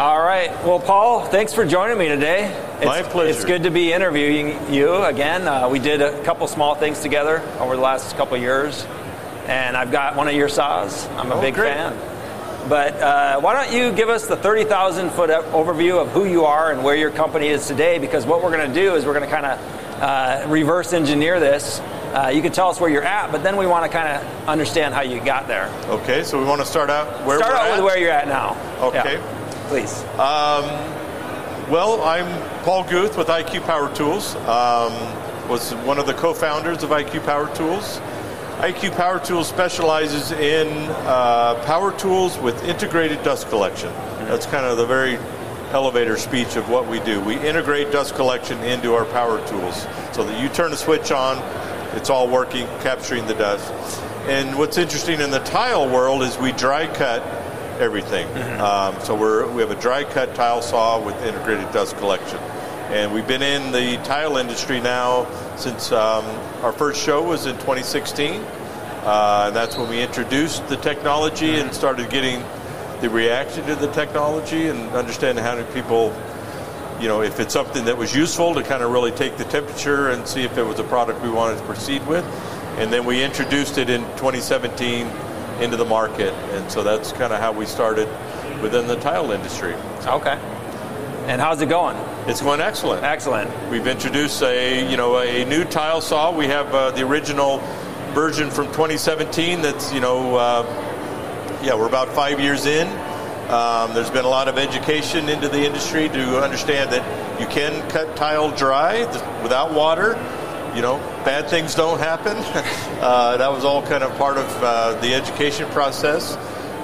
All right. Well, Paul, thanks for joining me today. It's, My pleasure. It's good to be interviewing you again. Uh, we did a couple small things together over the last couple years, and I've got one of your saws. I'm a Oh, big great. fan. But uh, why don't you give us the 30,000 foot overview of who you are and where your company is today? Because what we're going to do is we're going to kind of uh, reverse engineer this. Uh, you can tell us where you're at, but then we want to kind of understand how you got there. Okay, so we want to start out where Start out at? with where you're at now. Okay. Yeah. Please. Well, I'm Paul Guth with IQ Power Tools. Um, was one of the co-founders of IQ Power Tools. IQ Power Tools specializes in uh, power tools with integrated dust collection. That's kind of the very elevator speech of what we do. We integrate dust collection into our power tools so that you turn a switch on, it's all working, capturing the dust. And what's interesting in the tile world is we dry cut everything. Um, so we're, we have a dry cut tile saw with integrated dust collection. And we've been in the tile industry now since um, our first show was in 2016. Uh, and that's when we introduced the technology and started getting the reaction to the technology and understanding how do people, you know, if it's something that was useful to kind of really take the temperature and see if it was a product we wanted to proceed with. And then we introduced it in 2017 into the market. And so that's kind of how we started within the tile industry. Okay. And how's it going? It's going excellent. Excellent. We've introduced a you know a new tile saw. We have uh, the original version from 2017. That's you know uh, yeah we're about five years in. Um, there's been a lot of education into the industry to understand that you can cut tile dry th- without water. You know, bad things don't happen. uh, that was all kind of part of uh, the education process.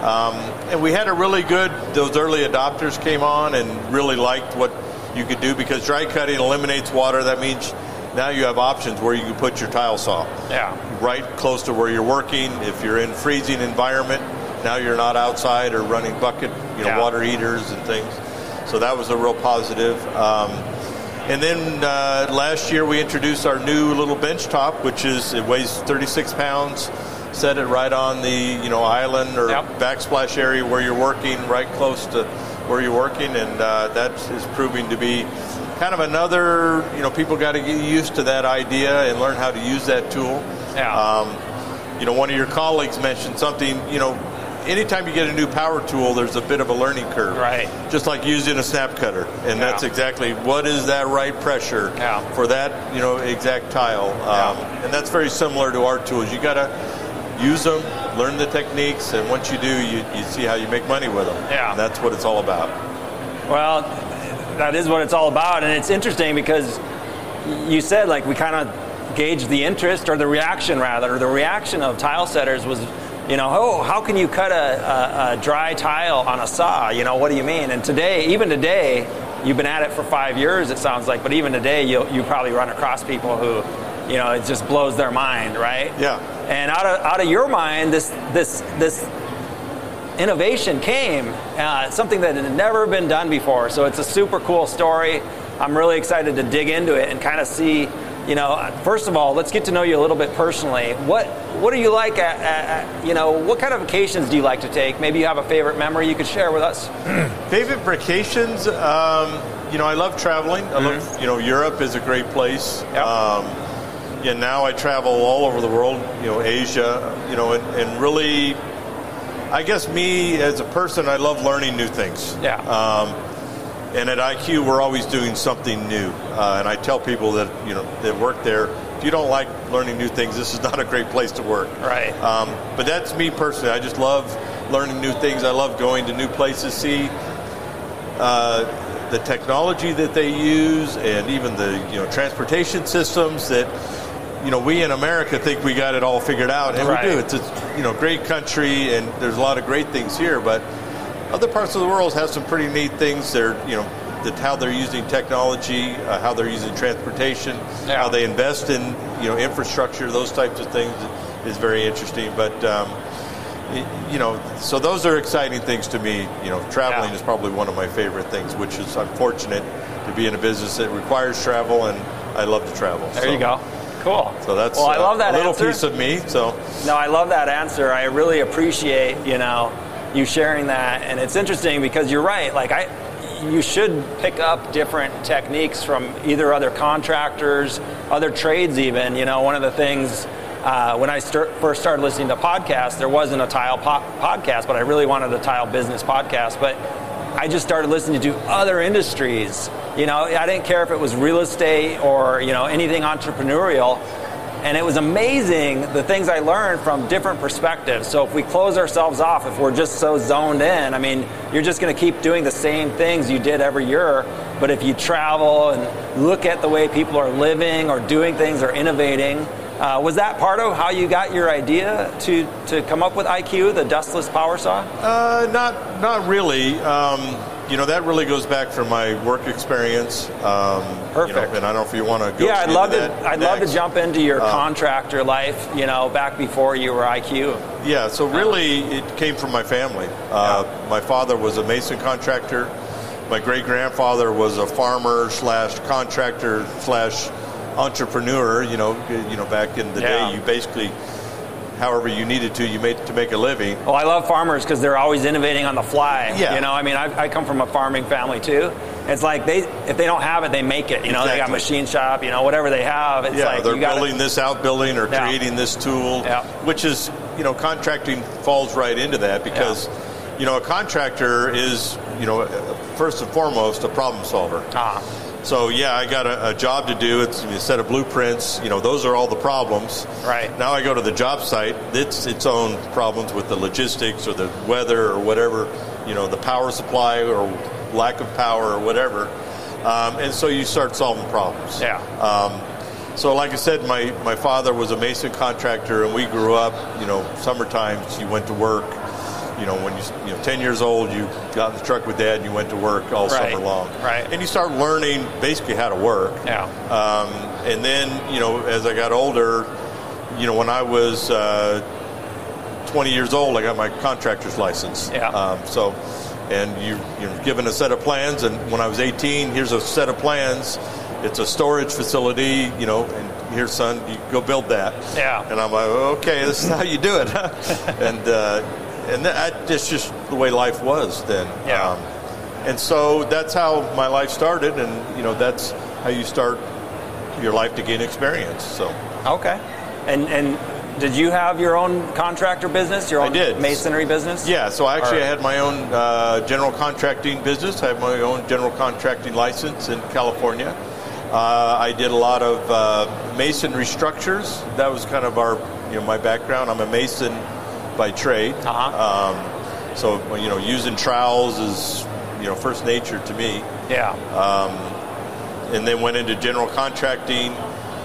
Um, and we had a really good, those early adopters came on and really liked what you could do because dry cutting eliminates water. That means now you have options where you can put your tile saw Yeah. right close to where you're working. If you're in freezing environment, now you're not outside or running bucket, you know, Yeah. water heaters and things. So that was a real positive. Um, and then uh, last year we introduced our new little bench top, which is it weighs 36 pounds. Set it right on the you know island or Yep. backsplash area where you're working, right close to where you're working, and uh, that is proving to be kind of another. You know, people got to get used to that idea and learn how to use that tool. Yeah. Um, you know, one of your colleagues mentioned something. You know, anytime you get a new power tool, there's a bit of a learning curve. Right. Just like using a snap cutter, and that's exactly what is that right pressure Yeah. for that you know exact tile. Um, and that's very similar to our tools. You got to use them, learn the techniques, and once you do, you, you see how you make money with them. Yeah. And that's what it's all about. Well, that is what it's all about, and it's interesting because you said like we kind of gauged the interest or the reaction rather, or the reaction of tile setters was, you know, oh, how can you cut a, a, a dry tile on a saw? You know, what do you mean? And today, even today, you've been at it for five years, it sounds like, but even today, you you probably run across people who, you know, it just blows their mind, right? Yeah. And out of out of your mind, this this this innovation came, uh, something that had never been done before. So it's a super cool story. I'm really excited to dig into it and kind of see, you know, first of all, let's get to know you a little bit personally. What what are you like at, at, you know, what kind of vacations do you like to take? Maybe you have a favorite memory you could share with us. Favorite vacations? Um, you know, I love traveling. I love, you know, Europe is a great place. Mm-hmm. Yep. Um, yeah, now I travel all over the world, you know, Asia, you know, and, and really, I guess me as a person, I love learning new things. Yeah. Um, and at IQ, we're always doing something new. Uh, and I tell people that, you know, that work there, if you don't like learning new things, this is not a great place to work. Right. Um, but that's me personally. I just love learning new things. I love going to new places, see uh, the technology that they use, and even the you know transportation systems that you know we in America think we got it all figured out, and Right. we do. It's a you know great country, and there's a lot of great things here, but other parts of the world have some pretty neat things. They're you know that how they're using technology, uh, how they're using transportation, Yeah. how they invest in you know infrastructure, those types of things is very interesting. But um, y- you know, so those are exciting things to me. You know, traveling Yeah. is probably one of my favorite things, which is I'm fortunate to be in a business that requires travel, and I love to travel. There So- you go. Cool. So that's well, I love that a little answer. piece of me. So No, I love that answer. I really appreciate, you know, you sharing that, and it's interesting because you're right. Like I, you should pick up different techniques from either other contractors, other trades, even. You know, one of the things. Uh, when I start, first started listening to podcasts, there wasn't a tile po- podcast, but I really wanted a tile business podcast. But I just started listening to other industries. You know, I didn't care if it was real estate or you know anything entrepreneurial and it was amazing the things I learned from different perspectives. So if we close ourselves off, if we're just so zoned in, I mean, you're just going to keep doing the same things you did every year. But if you travel and look at the way people are living or doing things or innovating, uh, was that part of how you got your idea to, to come up with IQ, the dustless power saw? Uh, not not really. Um, you know that really goes back from my work experience. Um, Perfect. You know, and I don't know if you want to go. Yeah, I'd love to. I'd next. love to jump into your Um, contractor life. You know, back before you were IQ. Yeah, so really it came from my family. Uh, My father was a mason contractor. My great grandfather was a farmer slash contractor slash entrepreneur. You know, you know, back in the Yeah. day, you basically, however you needed to, you made to make a living. Well, I love farmers because they're always innovating on the fly. Yeah. You know, I mean, I, I come from a farming family too. It's like they, if they don't have it, they make it. You know, they got machine shop. You know, whatever they have, it's Yeah, like they're building this outbuilding or Yeah. creating this tool, Yeah. which is, you know, contracting falls right into that because, you know, a contractor is, you know, first and foremost a problem solver. Ah, So yeah, I got a, a job to do. It's a set of blueprints. You know, those are all the problems. Right. Now I go to the job site. It's its own problems with the logistics or the weather or whatever. You know, the power supply or lack of power or whatever. Um, and so you start solving problems. yeah. Um, so, like I said, my, my father was a mason contractor, and we grew up. You know, summer times you went to work. You know, when you you know ten years old, you got in the truck with dad and you went to work all Right, summer long. right. And you start learning basically how to work. yeah. Um, and then you know, as I got older, you know, when I was uh, 20 years old, I got my contractor's license. Yeah. Um, so, and you, you're given a set of plans, and when I was 18, here's a set of plans. It's a storage facility, you know, and here, son, you go build that. Yeah. And I'm like, okay, this is how you do it. and uh, and that, that's just the way life was then. Yeah. Um, and so that's how my life started, and you know, that's how you start your life to gain experience. So. Okay. And and did you have your own contractor business? Your I own did. masonry business? Yeah, so I actually Or- had my own uh, general contracting business. I have my own general contracting license in California. Uh, I did a lot of uh, masonry structures. That was kind of our, you know, my background. I'm a mason by trade. Uh-huh. Um, so you know, using trowels is you know first nature to me. Yeah. and then went into general contracting,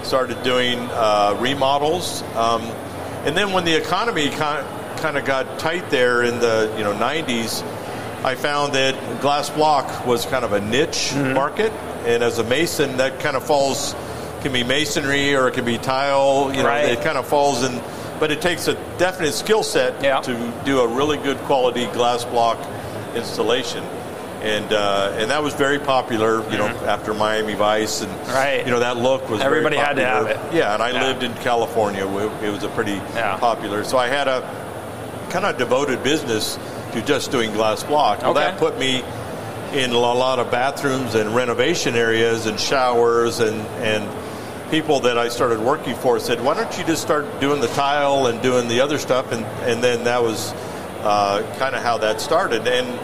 started doing uh, remodels, um, and then when the economy kind of got tight there in the you know 90s, I found that glass block was kind of a niche market, and as a mason, that kind of falls can be masonry or it can be tile. You know, Right. it kind of falls in, but it takes a definite skill set Yeah. to do a really good quality glass block installation. And uh, and that was very popular, you know, after Miami Vice, and Mm-hmm. Right. you know that look was very Everybody had to have it. Yeah, and I Yeah. lived in California. It it was a pretty Yeah. popular. So I had a kind of devoted business to just doing glass block. Well, Okay. that put me in a lot of bathrooms and renovation areas and showers and and people that I started working for said, "Why don't you just start doing the tile and doing the other stuff?" And and then that was uh, kind of how that started. And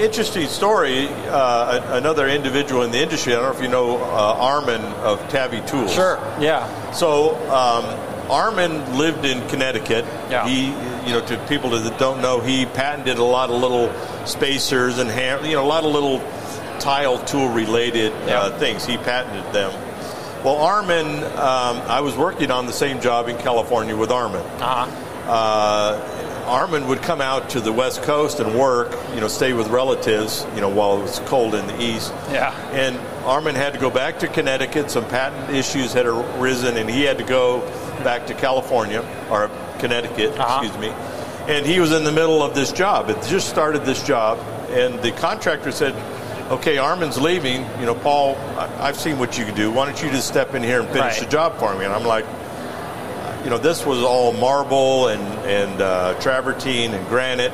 interesting story. Uh, another individual in the industry. I don't know if you know uh, Armin of Tabby Tools. Sure. Yeah. So um, Armin lived in Connecticut. Yeah. He, you know, to people that don't know, he patented a lot of little spacers and ham, you know, a lot of little tile tool related Yeah. uh, things. He patented them. Well, Armin, um, I was working on the same job in California with Armin. Uh-huh. Uh, Armin would come out to the West Coast and work, you know, stay with relatives, you know, while it was cold in the East. Yeah. And Armin had to go back to Connecticut. Some patent issues had arisen, and he had to go back to California or Connecticut, Uh-huh. excuse me. And he was in the middle of this job. It just started this job, and the contractor said, "Okay, Armin's leaving. You know, Paul, I- I've seen what you can do. Why don't you just step in here and finish Right. the job for me?" And I'm like, you know, this was all marble and and uh, travertine and granite.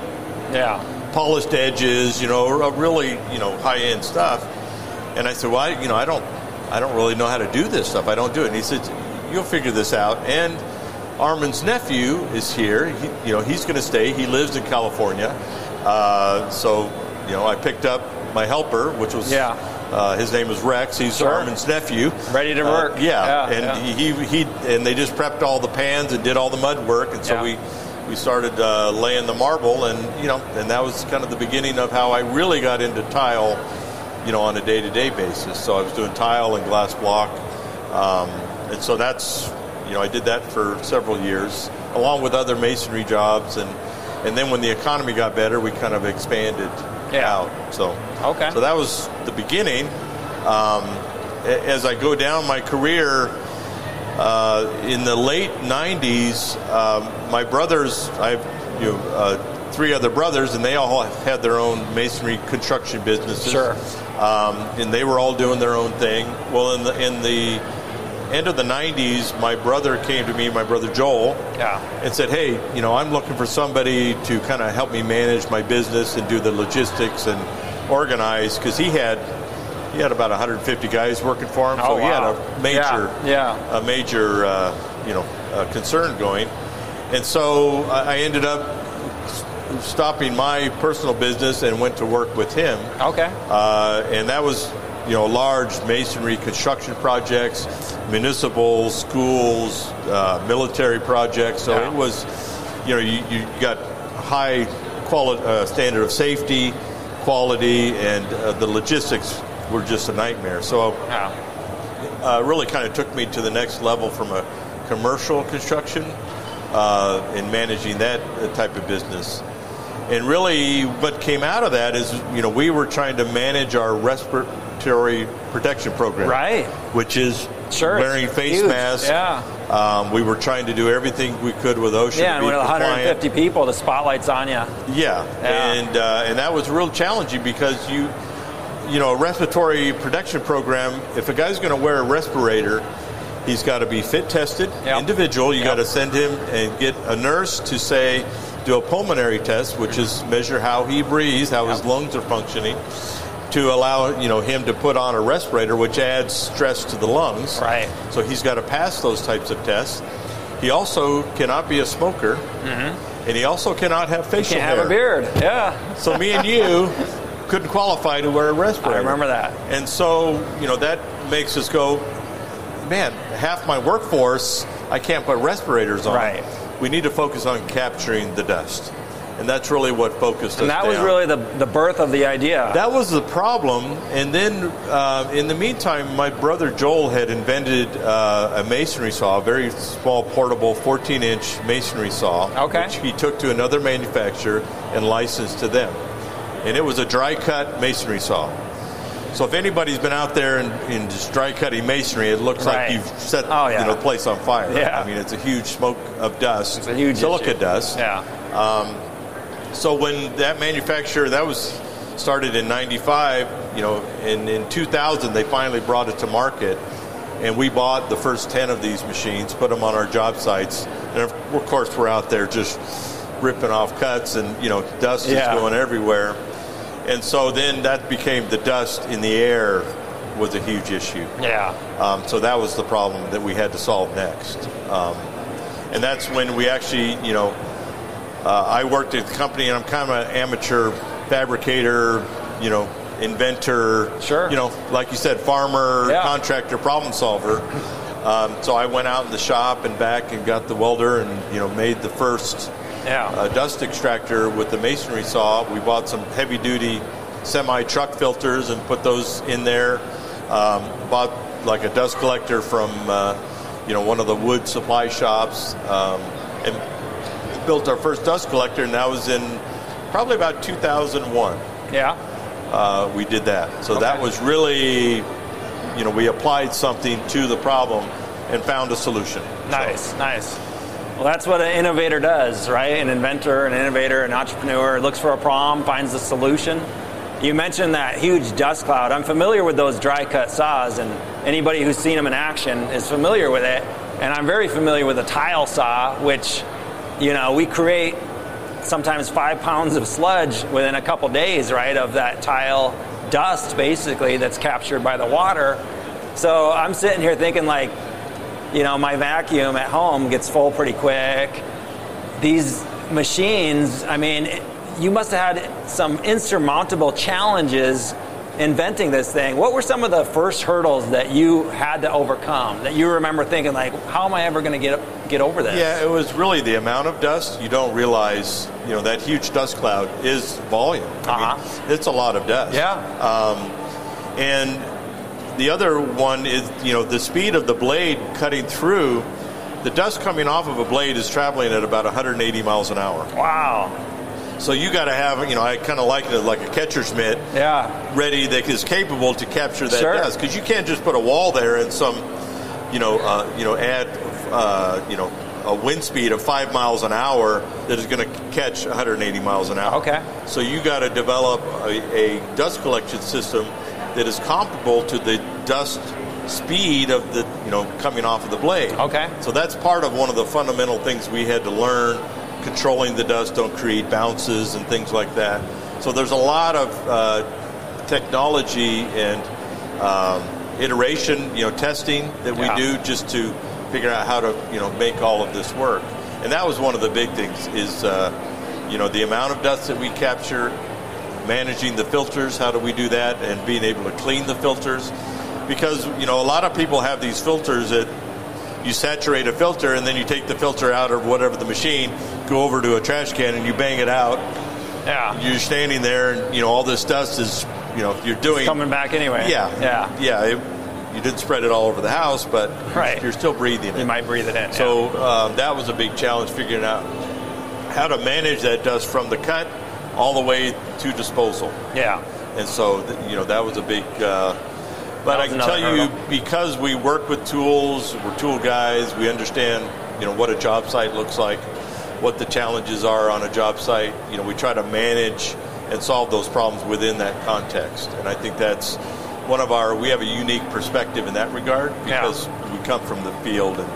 Yeah. polished edges, you know, really, you know, high end stuff. And I said, well, I, you know, I don't, I don't really know how to do this stuff. I don't do it. And he said, you'll figure this out. And Armin's nephew is here. He, you know, he's going to stay. He lives in California. Uh, so, you know, I picked up my helper, which was, Yeah. uh, his name was Rex. He's Sure. Armin's nephew. Ready to Uh, work. yeah. Yeah, and yeah. He, he, and they just prepped all the pans and did all the mud work. And so we, we started uh, laying the marble, and you know, and that was kind of the beginning of how I really got into tile, you know, on a day-to-day basis. So I was doing tile and glass block, um, and so that's, you know, I did that for several years, along with other masonry jobs, and and then when the economy got better, we kind of expanded Yeah. out. So Okay. so that was the beginning. Um, as I go down my career, uh, in the late 90s, um, my brothers, I have you know, uh, three other brothers, and they all had their own masonry construction businesses. Sure. Um, and they were all doing their own thing. Well, in the, in the end of the 90s, my brother came to me, my brother Joel, Yeah. and said, "Hey, you know, I'm looking for somebody to kind of help me manage my business and do the logistics and organize because he had he had about 150 guys working for him, so Oh, he had a major Yeah, yeah. a major uh, you know uh, concern going, and so I I ended up stopping my personal business and went to work with him. Okay. Uh, and that was, you know, large masonry construction projects, municipal, schools, uh, military projects. So Yeah. it was, you know, you, you got high quality uh, standard of safety, quality, and uh, the logistics were just a nightmare. So Yeah. uh, really kind of took me to the next level from a commercial construction uh, in managing that uh, type of business. And really, what came out of that is, you know, we were trying to manage our respiratory protection program, Right. Which is Sure, wearing face huge. masks. Yeah. Um, we were trying to do everything we could with OSHA. Yeah, and with compliant. 150 people, the spotlight's on you. Yeah, Yeah. and uh, and that was real challenging because you, you know, a respiratory protection program. If a guy's going to wear a respirator, he's got to be fit tested, Yep. individual. You Yep. got to send him and get a nurse to say do a pulmonary test, which is measure how he breathes, how his lungs are functioning, to allow you know him to put on a respirator, which adds stress to the lungs. Right. So he's got to pass those types of tests. He also cannot be a smoker, and he also cannot have facial Mm-hmm. Can't have hair. a beard. Yeah. So me and you couldn't qualify to wear a respirator. I remember that. And so, you know, that makes us go, man, half my workforce, I can't put respirators on. Right. We need to focus on capturing the dust. And that's really what focused And us that was really the, the birth of the idea. That was the problem. And then, uh, in the meantime, my brother Joel had invented uh, a masonry saw, a very small, portable, 14-inch masonry saw, Okay. which he took to another manufacturer and licensed to them. And it was a dry cut masonry saw. So if anybody's been out there and, and just dry cutting masonry, it looks Right. like you've set Oh, yeah. you know, the place on fire. Yeah. I mean, it's a huge smoke of dust, It's a huge silica issue. dust. Yeah. So when that manufacturer that was started in '95, you know, in in 2000 they finally brought it to market, and we bought the first 10 of these machines, put them on our job sites, and of of course we're out there just ripping off cuts, and you know, dust Yeah. is going everywhere, and so then that became the dust in the air was a huge issue. Yeah. Um, so that was the problem that we had to solve next. Um, and that's when we actually, you know, uh, I worked at the company and I'm kind of an amateur fabricator, you know, inventor. Sure. You know, like you said, farmer, Yeah. contractor, problem solver. Um, so I went out in the shop and back and got the welder and, you know, made the first Yeah. uh, dust extractor with the masonry saw. We bought some heavy duty semi truck filters and put those in there. Um, bought like a dust collector from uh, you know one of the wood supply shops um, and built our first dust collector, and that was in probably about 2001. yeah. Uh, we did that, so that was really you know we applied something to the problem and found a solution. Nice, nice. Well, that's what an innovator does, right? An inventor, an innovator, an entrepreneur looks for a problem, finds a solution. You mentioned that huge dust cloud. I'm familiar with those dry cut saws, and anybody who's seen them in action is familiar with it. And I'm very familiar with a tile saw, which, you know, we create sometimes five pounds of sludge within a couple days, right, of that tile dust basically that's captured by the water. So I'm sitting here thinking like, you know, my vacuum at home gets full pretty quick. These machines, I mean, you must have had some insurmountable challenges inventing this thing. What were some of the first hurdles that you had to overcome that you remember thinking like, how am I ever going to get get over this? Yeah, it was really the amount of dust. You don't realize, you know, that huge dust cloud is volume. Uh-huh. I mean, it's a lot of dust. Yeah. Um, and the other one is, you know, the speed of the blade cutting through. The dust coming off of a blade is traveling at about 180 miles an hour. Wow. So you got to have, you know, I kind of liken it like a catcher's mitt Yeah. ready that is capable to capture that Sure. dust because you can't just put a wall there and some, you know, uh, you know, add, uh, you know, a wind speed of five miles an hour that is going to catch 180 miles an hour. Okay. So you got to develop a, a dust collection system that is comparable to the dust speed of the, you know, coming off of the blade. Okay. So that's part of one of the fundamental things we had to learn. Controlling the dust, don't create bounces and things like that. So there's a lot of uh, technology and um, iteration, you know, testing that we Yeah. do just to figure out how to, you know, make all of this work. And that was one of the big things is, uh, you know, the amount of dust that we capture, managing the filters, how do we do that, and being able to clean the filters. Because, you know, a lot of people have these filters that you saturate a filter and then you take the filter out of whatever the machine, go over to a trash can and you bang it out. Yeah. You're standing there and, you know, all this dust is, you know, you're doing. Coming back anyway. Yeah. Yeah. Yeah. It, you didn't spread it all over the house, but Right. you're still breathing it. You might breathe it in. So um, that was a big challenge figuring out how to manage that dust from the cut all the way to disposal. yeah. And so, th- you know, that was a big. Uh, but I can tell another you, because we work with tools, we're tool guys, we understand, you know, what a job site looks like, what the challenges are on a job site. You know, we try to manage and solve those problems within that context. And I think that's one of our. We have a unique perspective in that regard Yeah. because we come from the field and.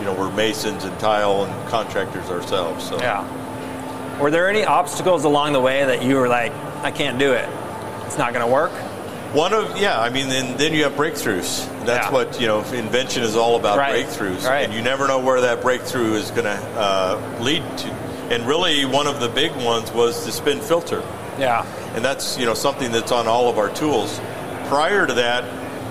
You know, we're masons and tile and contractors ourselves. So Yeah. Were there any obstacles along the way that you were like, I can't do it? It's not going to work? One of yeah, I mean, then then you have breakthroughs. That's Yeah. what you know. Invention is all about Right. breakthroughs, Right. and you never know where that breakthrough is going to uh, lead to. And really, one of the big ones was the spin filter, Yeah. and that's you know something that's on all of our tools. Prior to that,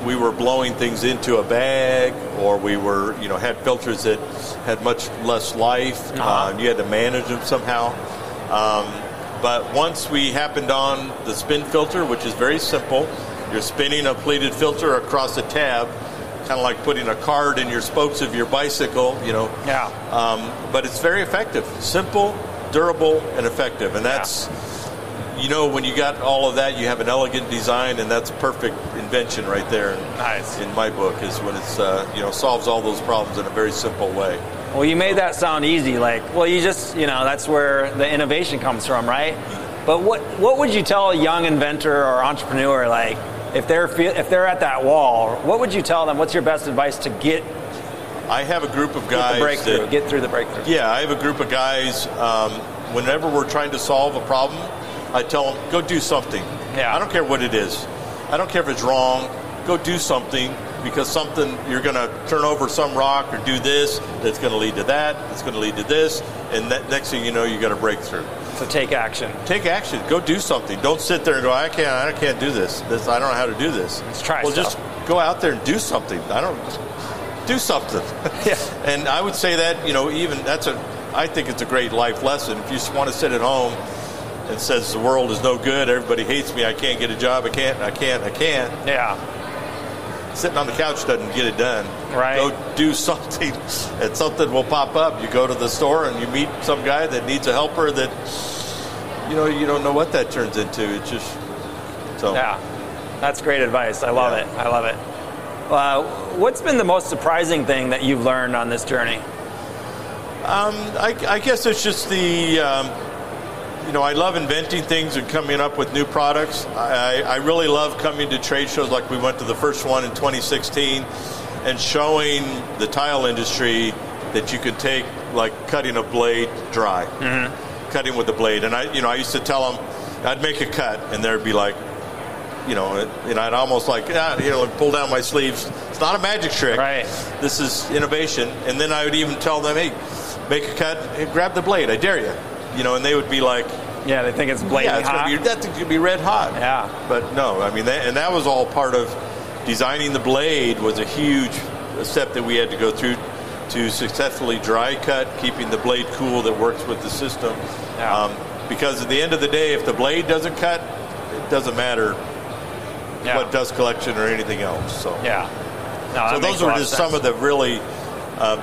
we were blowing things into a bag, or we were you know had filters that had much less life. Uh-huh. Uh, and you had to manage them somehow. Um, but once we happened on the spin filter, which is very simple, you're spinning a pleated filter across a tab, kind of like putting a card in your spokes of your bicycle, you know. Yeah. Um, but it's very effective, simple, durable, and effective. And that's, you know, when you got all of that, you have an elegant design, and that's a perfect invention right there. Nice. In my book, is when it's uh, you know solves all those problems in a very simple way. Well, you made that sound easy. Like, well, you just, you know, that's where the innovation comes from, right? But what what would you tell a young inventor or entrepreneur, like, if they're if they're at that wall, what would you tell them? What's your best advice to get, I have a group of guys breakthrough, that get through the breakthrough? Yeah, I have a group of guys. Um, whenever we're trying to solve a problem, I tell them, go do something. Yeah. I don't care what it is. I don't care if it's wrong. Go do something because something, you're going to turn over some rock or do this that's going to lead to that, that's going to lead to this, and that, next thing you know, you got a breakthrough. So take action. Take action. Go do something. Don't sit there and go, I can't, I can't do this. this I don't know how to do this. Let's try Well, stuff. just go out there and do something. I don't, do something. Yeah. And I would say that, you know, even that's a, I think it's a great life lesson. If you just want to sit at home and says the world is no good, everybody hates me, I can't get a job, I can't, I can't, I can't. Yeah. Sitting on the couch doesn't get it done. Right. Go do something, and something will pop up. You go to the store and you meet some guy that needs a helper that, you know, you don't know what that turns into. It's just so. Yeah, that's great advice. I love Yeah. it. I love it. Uh, what's been the most surprising thing that you've learned on this journey? Um, I, I guess it's just the, um, you know, I love inventing things and coming up with new products. I, I really love coming to trade shows like we went to the first one in 2016 and showing the tile industry that you could take like cutting a blade dry. cutting with the blade. And I, you know, I used to tell them, I'd make a cut, and there'd be like, you know, and I'd almost like, ah, you know, pull down my sleeves. It's not a magic trick. Right. This is innovation. And then I would even tell them, hey, make a cut, grab the blade. I dare you. You know, and they would be like, yeah, they think it's blazing yeah, it's hot. Gonna be, that thing could be red hot. Yeah. But no, I mean, that, and that was all part of designing the blade was a huge step that we had to go through to successfully dry cut, keeping the blade cool that works with the system. Yeah. Um, because at the end of the day, if the blade doesn't cut, it doesn't matter yeah. what dust collection or anything else. So yeah. No, so those are just some of the really uh,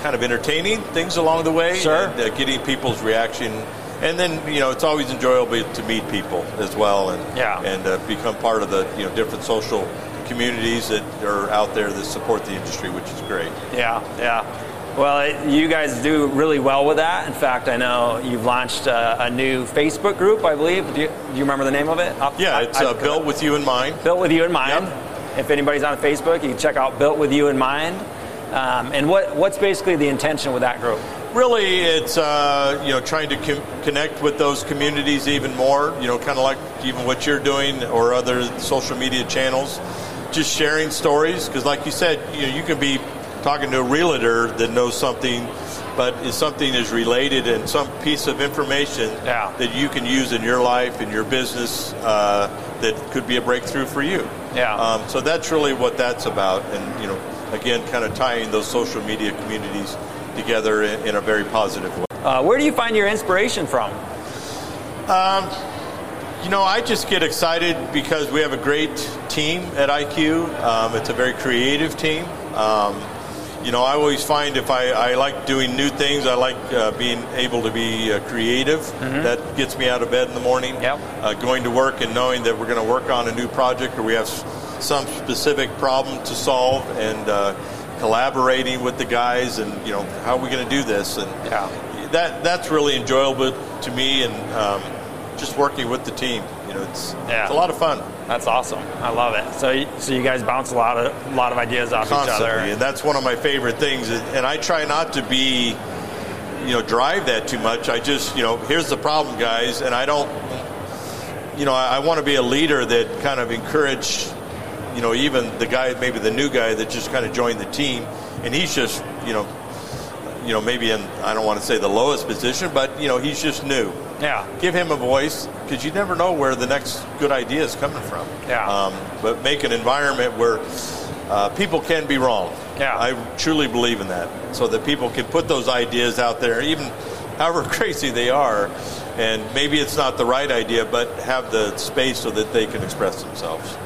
kind of entertaining things along the way. Sure. And, uh, getting people's reaction. And then you know it's always enjoyable to meet people as well, and yeah. and uh, become part of the you know different social communities that are out there that support the industry, which is great. Yeah, yeah. Well, it, you guys do really well with that. In fact, I know you've launched a, a new Facebook group, I believe. Do you, do you, remember the name of it? yeah, it's uh, Built with You in Mind. Built with You in Mind. Yep. If anybody's on Facebook, you can check out Built with You in Mind. Um, and what, what's basically the intention with that group? Really, it's uh, you know trying to com- connect with those communities even more. You know, kind of like even what you're doing or other social media channels. Just sharing stories because, like you said, you know, you can be talking to a realtor that knows something, but if something is related and some piece of information yeah. that you can use in your life in your business uh, that could be a breakthrough for you. Yeah. Um, so that's really what that's about, and you know, again, kind of tying those social media communities together in, in a very positive way. Uh, where do you find your inspiration from? Um, you know, I just get excited because we have a great team at IQ. Um, it's a very creative team. Um, you know, I always find if I, I like doing new things, I like uh, being able to be uh, creative. Mm-hmm. That gets me out of bed in the morning. Yep. Uh, going to work and knowing that we're going to work on a new project or we have some specific problem to solve and uh, collaborating with the guys and, you know, how are we going to do this? And yeah. that that's really enjoyable to me and um, just working with the team. You know, it's, yeah. it's a lot of fun. That's awesome. I love it. So, so you guys bounce a lot of a lot of ideas off Constantly, each other, and that's one of my favorite things. And I try not to be, you know, drive that too much. I just, you know, here's the problem, guys, and I don't, you know, I, I want to be a leader that kind of encourage, you know, even the guy, maybe the new guy that just kind of joined the team, and he's just, you know, you know, maybe in I don't want to say the lowest position, but you know, he's just new. Yeah. Give him a voice because you never know where the next good idea is coming from. Yeah. Um, but make an environment where uh, people can be wrong. Yeah. I truly believe in that, so that people can put those ideas out there, even however crazy they are, and maybe it's not the right idea, but have the space so that they can express themselves.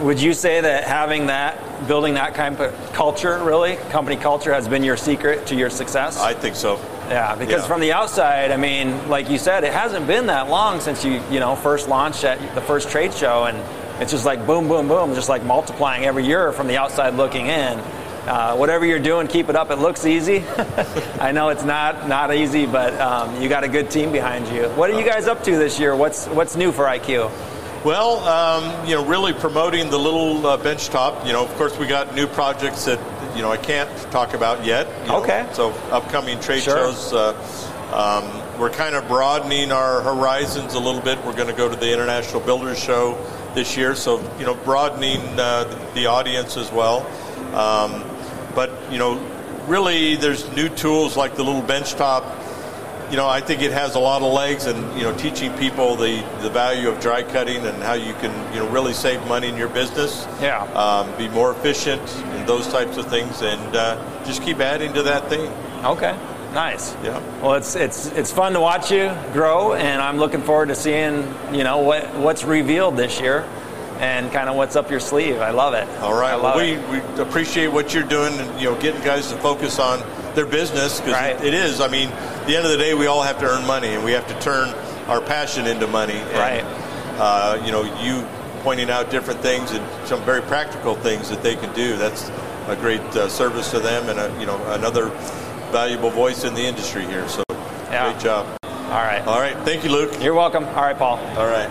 Would you say that having that, building that kind of culture, really, company culture, has been your secret to your success? I think so. Yeah, because Yeah. from the outside, I mean, like you said, it hasn't been that long since you, you know, first launched at the first trade show, and it's just like boom, boom, boom, just like multiplying every year from the outside looking in. Uh, whatever you're doing, keep it up. It looks easy. I know it's not not easy, but um, you got a good team behind you. What are you guys up to this year? What's what's new for IQ? Well, um, you know, really promoting the little uh, bench top. You know, of course, we got new projects that you know I can't talk about yet. you know. Okay. So upcoming trade Sure. shows. Uh, um, we're kind of broadening our horizons a little bit. We're going to go to the International Builders Show this year, so you know, broadening uh, the audience as well. Um, but you know, really, there's new tools like the little bench top you know, I think it has a lot of legs, and you know, teaching people the, the value of dry cutting and how you can you know really save money in your business. Yeah. Um, be more efficient and those types of things, and uh, just keep adding to that thing. Okay, nice. Yeah. Well, it's it's it's fun to watch you grow, and I'm looking forward to seeing you know what what's revealed this year, and kind of what's up your sleeve. I love it. All right. I Well, we, it. we appreciate what you're doing, and you know, getting guys to focus on their business because Right. it is. I mean, at the end of the day, we all have to earn money, and we have to turn our passion into money. And, Right. Uh, you know, you pointing out different things and some very practical things that they can do. That's a great uh, service to them, and a, you know, another valuable voice in the industry here. So, Yeah. great job. All right. All right. Thank you, Luke. You're welcome. All right, Paul. All right.